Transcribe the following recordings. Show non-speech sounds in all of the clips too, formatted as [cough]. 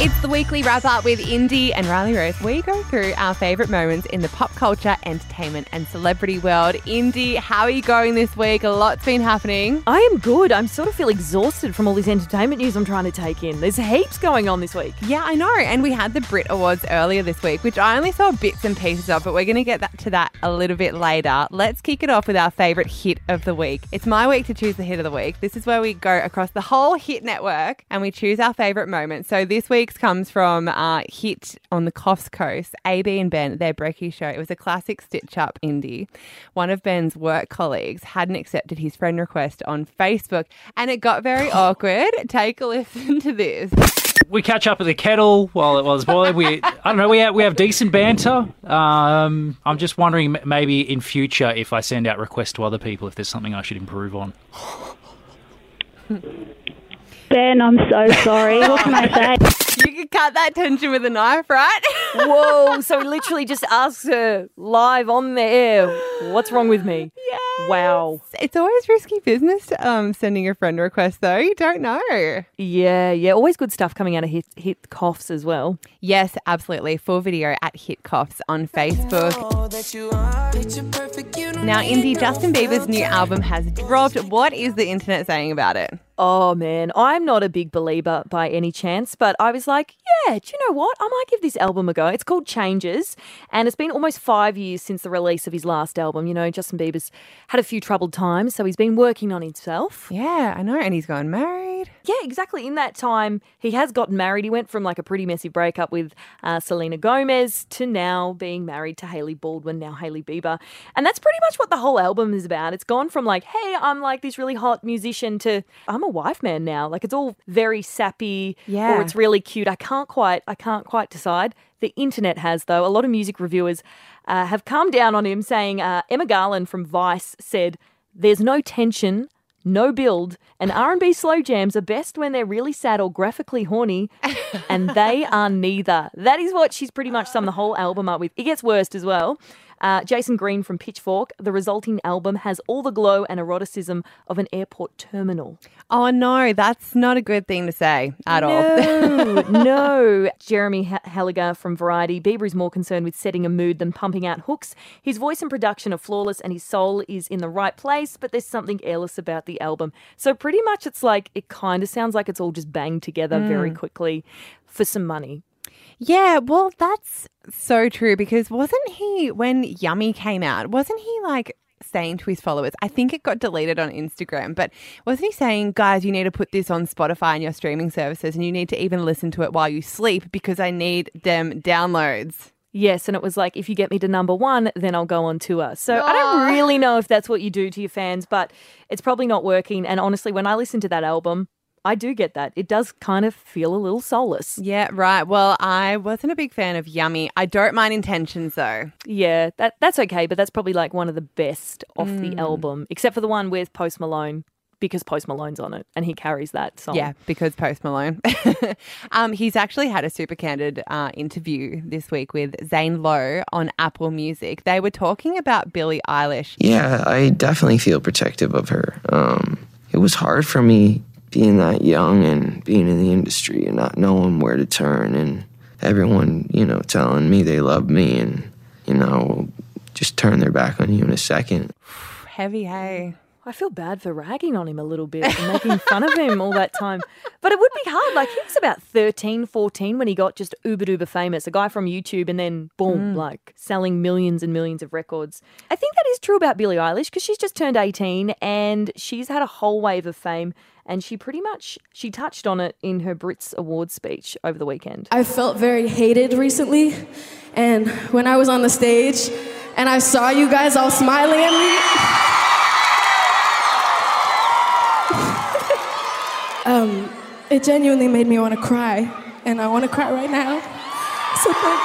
It's the weekly wrap up with Indy and Riley Rose. We go through our favourite moments in the pop culture, entertainment, and celebrity world. Indy, how are you going this week? A lot's been happening. I am good. I'm sort of feel exhausted from all this entertainment news I'm trying to take in. There's heaps going on this week. Yeah, I know. And we had the Brit Awards earlier this week, which I only saw bits and pieces of, but we're going to get that to that a little bit later. Let's kick it off with our favourite hit of the week. It's my week to choose the hit of the week. This is where we go across the whole hit network and we choose our favourite moment. So this comes from uh, Hit on the Coffs Coast, AB and Ben, their brekkie show. It was a classic stitch up Indy. One of Ben's work colleagues hadn't accepted his friend request on Facebook and it got very [laughs] awkward. Take a listen to this. we catch up at the kettle while it was boiling. We, I don't know, we have, we have decent banter. Um, I'm just wondering maybe in future if I send out requests to other people if there's something I should improve on. [laughs] Ben, I'm so sorry. What can I [laughs] say? You could cut that tension with a knife, right? [laughs] Whoa! so he literally just asks her live on the air, "What's wrong with me?" Yes. Wow. It's always risky business um, sending a friend request, though. You don't know. Yeah, yeah. Always good stuff coming out of hit hit Coffs as well. Yes, absolutely. Full video at Hit Coffs on Facebook. Now, Indy, Justin Bieber's new album has dropped. What is the internet saying about it? Oh man, I'm not a big Belieber by any chance, but I was like, yeah, do you know what? I might give this album a go. It's called Changes, and it's been almost five years since the release of his last album. You know, Justin Bieber's had a few troubled times, so he's been working on himself. Yeah, I know. And he's gone married. Yeah, exactly. In that time, he has gotten married. He went from like a pretty messy breakup with uh, Selena Gomez to now being married to Hailey Baldwin, now Hailey Bieber. And that's pretty much what the whole album is about. It's gone from like, hey, I'm like this really hot musician to I'm a wife man now. Like it's all very sappy Yeah. or it's really cute. I can't quite, I can't quite decide. The internet has though. A lot of music reviewers uh, have come down on him, saying uh, Emma Garland from Vice said, "There's no tension." No build, and R&B slow jams are best when they're really sad or graphically horny, and they are neither. That is what she's pretty much summed the whole album up with. It gets worse as well. Uh, Jayson Greene from Pitchfork, the resulting album has all the glow and eroticism of an airport terminal. Oh, no, that's not a good thing to say at all. No, [laughs] no. Jeremy H- Helligar from Variety. Bieber is more concerned with setting a mood than pumping out hooks. His voice and production are flawless and his soul is in the right place, but there's something airless about the album. So pretty much it's like, it kind of sounds like it's all just banged together very quickly for some money. Yeah, well, that's so true because wasn't he, when Yummy came out, wasn't he like saying to his followers, I think it got deleted on Instagram, but wasn't he saying, guys, you need to put this on Spotify and your streaming services and you need to even listen to it while you sleep because I need them downloads? Yes, and it was like, if you get me to number one, then I'll go on tour. So I don't ah. really know if that's what you do to your fans, but it's probably not working. And honestly, when I listen to that album, I do get that. It does kind of feel a little soulless. Yeah, right. Well, I wasn't a big fan of Yummy. I don't mind intentions though. Yeah, that that's okay, but that's probably like one of the best off the album, except for the one with Post Malone because Post Malone's on it and he carries that song. Yeah, because Post Malone. [laughs] um, he's actually had a super candid uh, interview this week with Zane Lowe on Apple Music. They were talking about Billie Eilish. Yeah, I definitely feel protective of her. Um, it was hard for me being that young and being in the industry and not knowing where to turn and everyone, you know, telling me they love me and, you know, just turn their back on you in a second. Heavy, hey. I feel bad for ragging on him a little bit and making fun of him all that time. But it would be hard. Like, he was about 13, 14 when he got just uber duper famous, a guy from YouTube, and then boom, mm. like selling millions and millions of records. I think that is true about Billie Eilish because she's just turned 18 and she's had a whole wave of fame. And she pretty much she touched on it in her Brits Awards speech over the weekend. I felt very hated recently, and when I was on the stage and I saw you guys all smiling at me, um, it genuinely made me want to cry, and I want to cry right now. So thank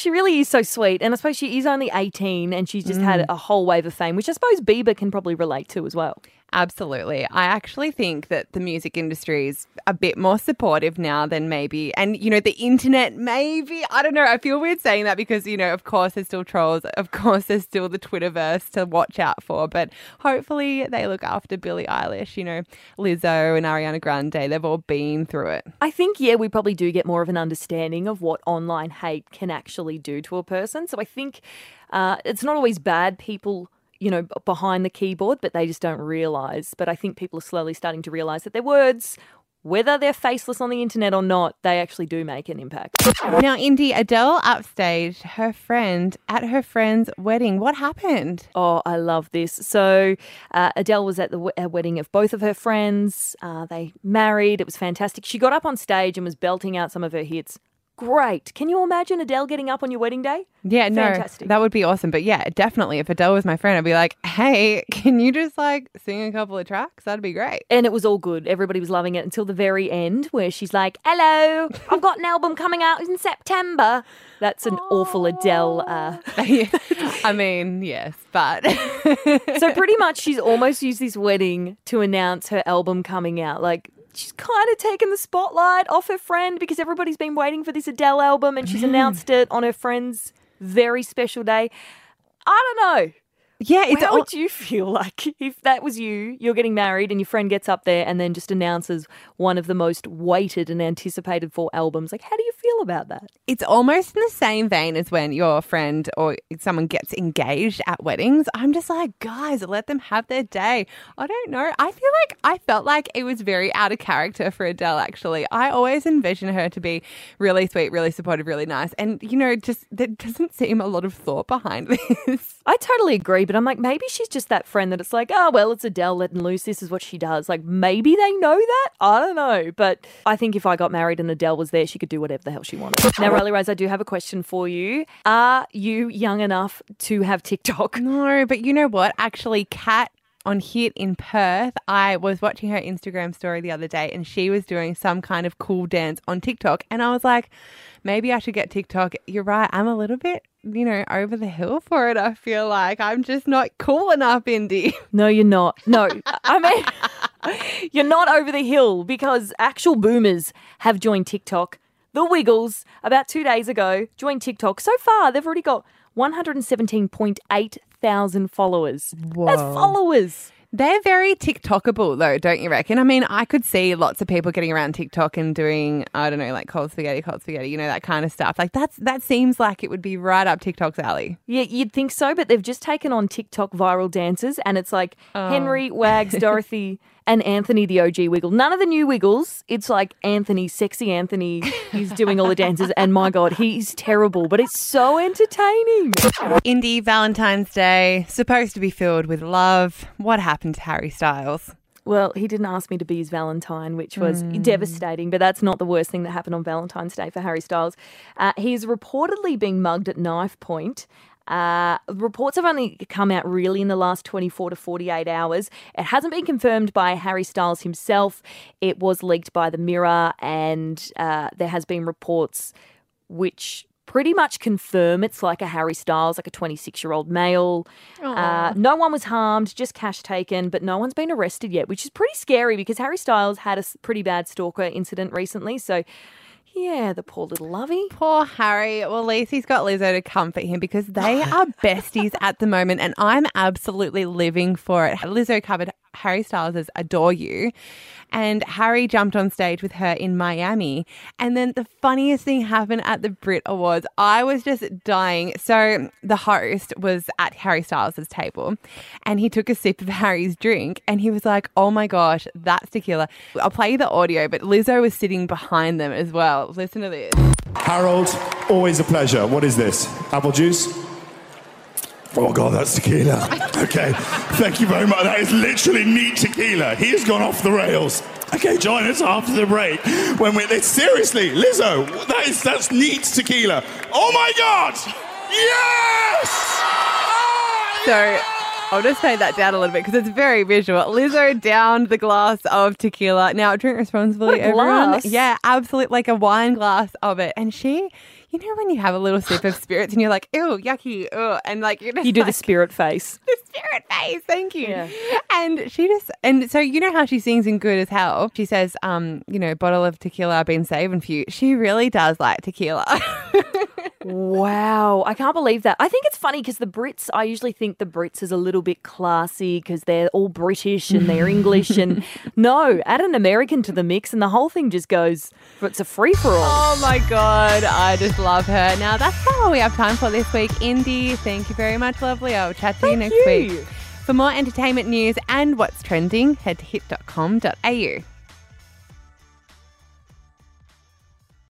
She really is so sweet, and I suppose she is only 18 and she's just had a whole wave of fame, which I suppose Bieber can probably relate to as well. Absolutely. I actually think that the music industry is a bit more supportive now than maybe, and you know, the internet maybe. I don't know. I feel weird saying that because, you know, of course there's still trolls. Of course there's still the Twitterverse to watch out for, but hopefully they look after Billie Eilish, you know, Lizzo and Ariana Grande. They've all been through it. I think, yeah, we probably do get more of an understanding of what online hate can actually do to a person. So I think uh, it's not always bad people you know, behind the keyboard, but they just don't realize. But I think people are slowly starting to realize that their words, whether they're faceless on the internet or not, they actually do make an impact. Now, Indy, Adele upstaged her friend at her friend's wedding. What happened? Oh, I love this. So, uh, Adele was at the w- uh, wedding of both of her friends. Uh, they married. It was fantastic. She got up on stage and was belting out some of her hits. Great. Can you imagine Adele getting up on your wedding day? Yeah, no, that would be awesome. But yeah, definitely, if Adele was my friend, I'd be like, hey, can you just like sing a couple of tracks? That'd be great. And it was all good. Everybody was loving it until the very end, where she's like, Hello, I've got an album coming out in September. That's an awful Adele. Uh, [laughs] I mean, yes, but [laughs] so, pretty much, she's almost used this wedding to announce her album coming out. Like, she's kind of taken the spotlight off her friend because everybody's been waiting for this Adele album and she's mm. announced it on her friend's very special day. I don't know. yeah, it's How all, would you feel like if that was you? You're getting married and your friend gets up there and then just announces one of the most waited and anticipated for albums. Like, how do you feel about that? it's almost in the same vein as when your friend or someone gets engaged at weddings. I'm just like, guys, let them have their day. I don't know. I feel like I felt like it was very out of character for Adele, actually. I always envision her to be really sweet, really supportive, really nice. And, you know, just there doesn't seem a lot of thought behind [laughs] this. I totally agree, but I'm like, maybe she's just that friend that it's like, oh, well, it's Adele letting loose. This is what she does. Like, maybe they know that. I don't know. But I think if I got married and Adele was there, she could do whatever the hell she wanted. Now, Riley Rose, I do have a question for you. Are you young enough to have TikTok? [laughs] No, but you know what? Actually, Kat on Hit in Perth, I was watching her Instagram story the other day and she was doing some kind of cool dance on TikTok. And I was like, maybe I should get TikTok. You're right. I'm a little bit, you know, over the hill for it. I feel like I'm just not cool enough, Indy. [laughs] No, you're not. No, I mean, [laughs] you're not over the hill because actual boomers have joined TikTok. The Wiggles, about two days ago, joined TikTok. So far, they've already got 117.8 thousand followers. That's followers. They're very TikTokable, though, don't you reckon? I mean, I could see lots of people getting around TikTok and doing, I don't know, like cold spaghetti, cold spaghetti, you know, that kind of stuff. Like that's that seems like it would be right up TikTok's alley. Yeah, you'd think so, but they've just taken on TikTok viral dances, and it's like oh. Henry, Wags, [laughs] Dorothy, and Anthony, the OG Wiggle. None of the new Wiggles. It's like Anthony, sexy Anthony. He's doing all the dances, and my God, he's terrible, but it's so entertaining. Indy Valentine's Day, supposed to be filled with love. What happened to Harry Styles? Well, he didn't ask me to be his Valentine, which was devastating, but that's not the worst thing that happened on Valentine's Day for Harry Styles. Uh, he's reportedly being mugged at knife point. Uh, reports have only come out really in the last 24 to 48 hours. It hasn't been confirmed by Harry Styles himself. It was leaked by the Mirror, and uh, there has been reports which pretty much confirm it's like a Harry Styles, like a 26 year old male. Uh, no one was harmed, just cash taken, but no one's been arrested yet, which is pretty scary because Harry Styles had a pretty bad stalker incident recently. So, yeah, the poor little lovey. Poor Harry. Well, at least he's got Lizzo to comfort him because they are besties at the moment, and I'm absolutely living for it. Lizzo covered Harry Styles Adore You, and Harry jumped on stage with her in Miami. And then the funniest thing happened at the Brit Awards. I was just dying. So the host was at Harry Styles' table, and he took a sip of Harry's drink, and he was like, Oh my gosh, that's tequila. I'll play you the audio, but Lizzo was sitting behind them as well. Listen to this. Harold, always a pleasure. What is this? Apple juice? Oh god, that's tequila. Okay, thank you very much. That is literally neat tequila. He has gone off the rails. Okay, join us after the break when we. It's seriously, Lizzo. That is that's neat tequila. Oh my god! Yes! Ah, So I'll just fade that down a little bit because it's very visual. Lizzo downed the glass of tequila. Now drink responsibly, What a everyone. glass. Yeah, absolutely, like a wine glass of it. And she, You know when you have a little sip of spirits and you're like, ew, yucky, ew, and like you're just You do the spirit face. [laughs] the spirit face. Thank you. Yeah. And she just and so you know how she sings in Good as Hell. She says, um, you know, bottle of tequila I've been saving for you. She really does like tequila. [laughs] Wow, I can't believe that. I think it's funny because the Brits, I usually think the Brits is a little bit classy because they're all British and they're English. And [laughs] no, add an American to the mix and the whole thing just goes, it's a free for all. oh my god, I just love her. Now that's all we have time for this week. Indy, thank you very much, lovely. I will chat to you next you. week. For more entertainment news and what's trending, head to hit.com.au.